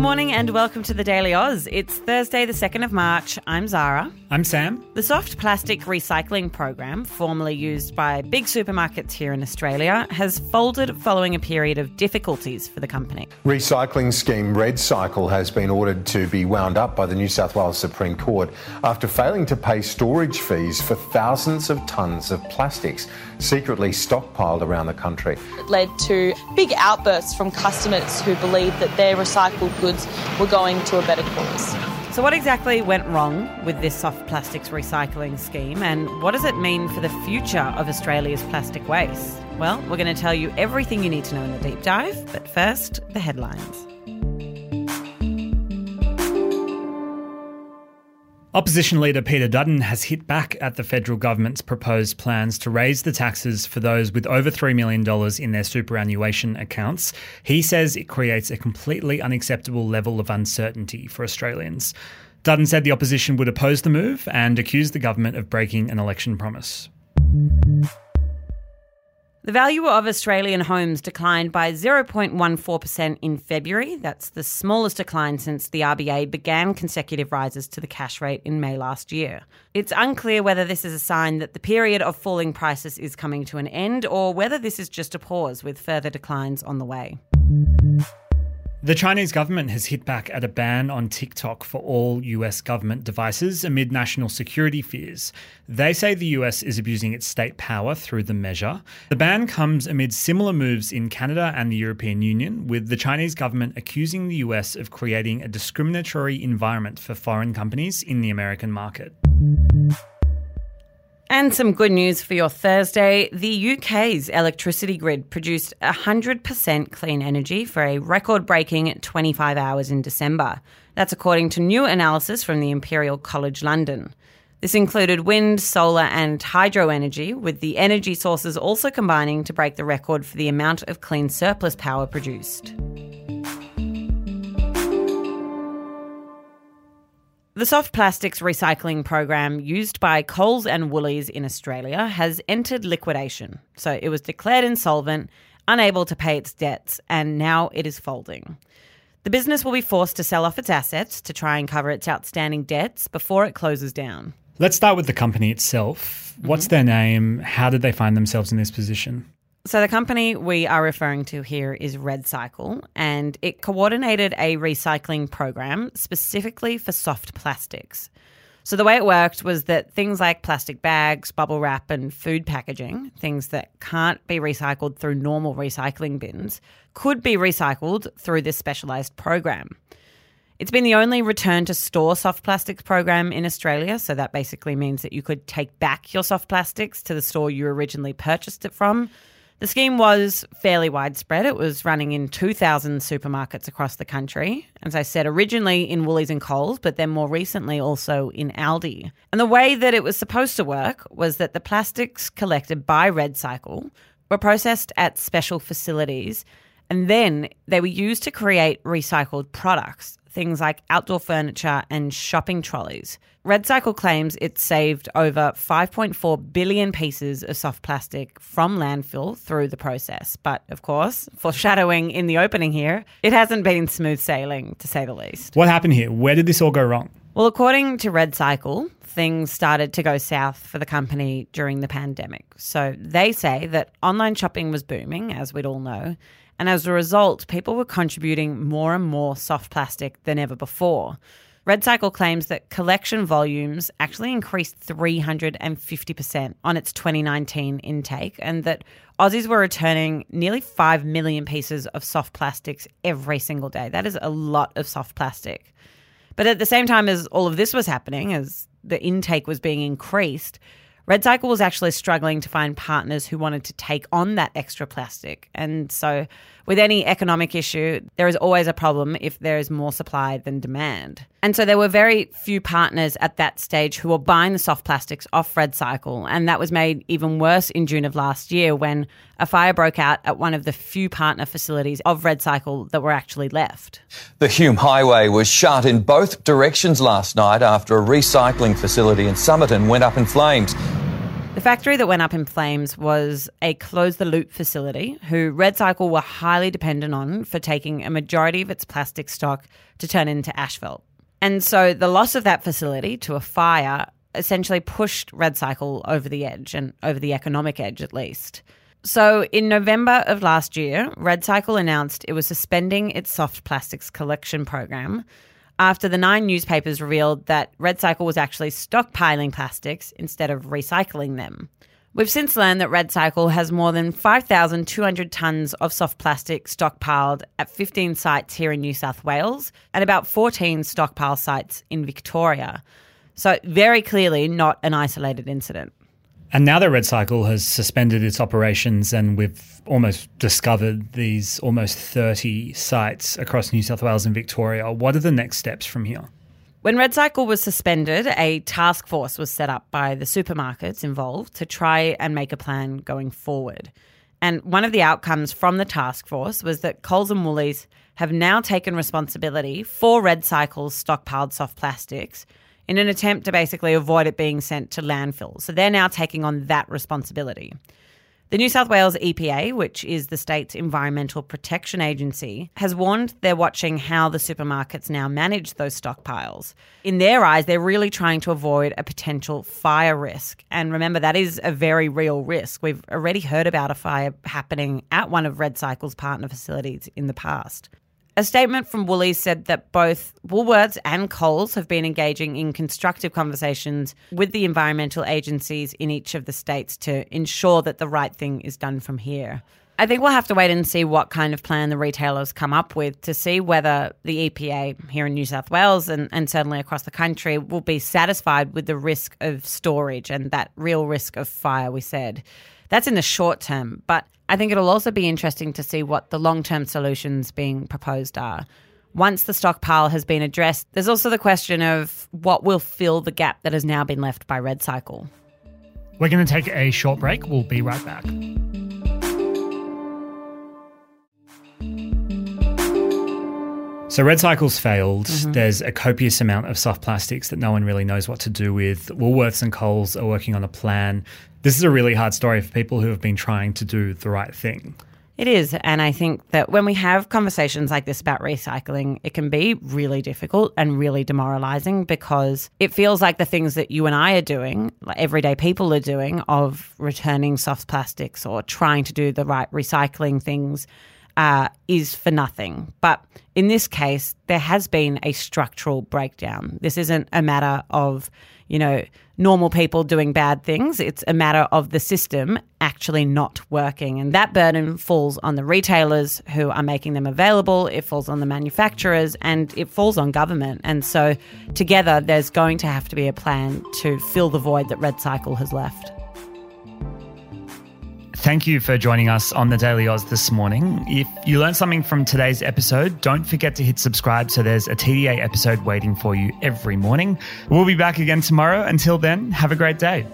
Good morning and welcome to the Daily Oz. It's Thursday, the 2nd of March. I'm Zara. I'm Sam. The soft plastic recycling program, formerly used by big supermarkets here in Australia, has folded following a period of difficulties for the company. Recycling scheme RedCycle has been ordered to be wound up by the New South Wales Supreme Court after failing to pay storage fees for thousands of tonnes of plastics secretly stockpiled around the country. It led to big outbursts from customers who believed that their recycled goods were going to a better cause. So, what exactly went wrong with this soft plastics recycling scheme, and what does it mean for the future of Australia's plastic waste? Well, we're going to tell you everything you need to know in the deep dive, but first, the headlines. Opposition leader Peter Dutton has hit back at the federal government's proposed plans to raise the taxes for those with over $3 million in their superannuation accounts. He says it creates a completely unacceptable level of uncertainty for Australians. Dutton said the opposition would oppose the move and accused the government of breaking an election promise. The value of Australian homes declined by 0.14% in February. That's the smallest decline since the RBA began consecutive rises to the cash rate in May last year. It's unclear whether this is a sign that the period of falling prices is coming to an end or whether this is just a pause with further declines on the way. The Chinese government has hit back at a ban on TikTok for all US government devices amid national security fears. They say the US is abusing its state power through the measure. The ban comes amid similar moves in Canada and the European Union, with the Chinese government accusing the US of creating a discriminatory environment for foreign companies in the American market. And some good news for your Thursday. The UK's electricity grid produced 100% clean energy for a record breaking 25 hours in December. That's according to new analysis from the Imperial College London. This included wind, solar, and hydro energy, with the energy sources also combining to break the record for the amount of clean surplus power produced. The soft plastics recycling program used by Coles and Woolies in Australia has entered liquidation. So it was declared insolvent, unable to pay its debts, and now it is folding. The business will be forced to sell off its assets to try and cover its outstanding debts before it closes down. Let's start with the company itself. What's mm-hmm. their name? How did they find themselves in this position? So, the company we are referring to here is RedCycle, and it coordinated a recycling program specifically for soft plastics. So, the way it worked was that things like plastic bags, bubble wrap, and food packaging, things that can't be recycled through normal recycling bins, could be recycled through this specialised program. It's been the only return to store soft plastics program in Australia. So that basically means that you could take back your soft plastics to the store you originally purchased it from. The scheme was fairly widespread. It was running in 2,000 supermarkets across the country. As I said, originally in Woolies and Coles, but then more recently also in Aldi. And the way that it was supposed to work was that the plastics collected by RedCycle were processed at special facilities and then they were used to create recycled products, things like outdoor furniture and shopping trolleys. RedCycle claims it saved over 5.4 billion pieces of soft plastic from landfill through the process. But of course, foreshadowing in the opening here, it hasn't been smooth sailing to say the least. What happened here? Where did this all go wrong? Well, according to RedCycle, things started to go south for the company during the pandemic. So they say that online shopping was booming, as we'd all know. And as a result, people were contributing more and more soft plastic than ever before. RedCycle claims that collection volumes actually increased 350% on its 2019 intake, and that Aussies were returning nearly 5 million pieces of soft plastics every single day. That is a lot of soft plastic. But at the same time as all of this was happening, as the intake was being increased, RedCycle was actually struggling to find partners who wanted to take on that extra plastic. And so, with any economic issue, there is always a problem if there is more supply than demand. And so, there were very few partners at that stage who were buying the soft plastics off RedCycle. And that was made even worse in June of last year when a fire broke out at one of the few partner facilities of RedCycle that were actually left. The Hume Highway was shut in both directions last night after a recycling facility in Somerton went up in flames. The factory that went up in flames was a close the loop facility who RedCycle were highly dependent on for taking a majority of its plastic stock to turn into asphalt. And so the loss of that facility to a fire essentially pushed RedCycle over the edge and over the economic edge at least. So in November of last year, RedCycle announced it was suspending its soft plastics collection program after the nine newspapers revealed that RedCycle was actually stockpiling plastics instead of recycling them. We've since learned that RedCycle has more than 5,200 tonnes of soft plastic stockpiled at 15 sites here in New South Wales and about 14 stockpile sites in Victoria. So, very clearly, not an isolated incident. And now that RedCycle has suspended its operations and we've almost discovered these almost 30 sites across New South Wales and Victoria, what are the next steps from here? When RedCycle was suspended, a task force was set up by the supermarkets involved to try and make a plan going forward. And one of the outcomes from the task force was that Coles and Woolies have now taken responsibility for RedCycle's stockpiled soft plastics in an attempt to basically avoid it being sent to landfill. So they're now taking on that responsibility. The New South Wales EPA, which is the state's environmental protection agency, has warned they're watching how the supermarkets now manage those stockpiles. In their eyes, they're really trying to avoid a potential fire risk. And remember, that is a very real risk. We've already heard about a fire happening at one of Red Cycle's partner facilities in the past. A statement from Woolies said that both Woolworths and Coles have been engaging in constructive conversations with the environmental agencies in each of the states to ensure that the right thing is done from here. I think we'll have to wait and see what kind of plan the retailers come up with to see whether the EPA here in New South Wales and, and certainly across the country will be satisfied with the risk of storage and that real risk of fire, we said. That's in the short term, but I think it'll also be interesting to see what the long term solutions being proposed are. Once the stockpile has been addressed, there's also the question of what will fill the gap that has now been left by Red Cycle. We're going to take a short break. We'll be right back. So Red Cycle's failed. Mm-hmm. There's a copious amount of soft plastics that no one really knows what to do with. Woolworths and Coles are working on a plan. This is a really hard story for people who have been trying to do the right thing. It is. And I think that when we have conversations like this about recycling, it can be really difficult and really demoralizing because it feels like the things that you and I are doing, like everyday people are doing, of returning soft plastics or trying to do the right recycling things uh, is for nothing. But in this case, there has been a structural breakdown. This isn't a matter of, you know, normal people doing bad things. It's a matter of the system actually not working. And that burden falls on the retailers who are making them available, it falls on the manufacturers, and it falls on government. And so, together, there's going to have to be a plan to fill the void that Red Cycle has left. Thank you for joining us on the Daily Oz this morning. If you learned something from today's episode, don't forget to hit subscribe so there's a TDA episode waiting for you every morning. We'll be back again tomorrow. Until then, have a great day.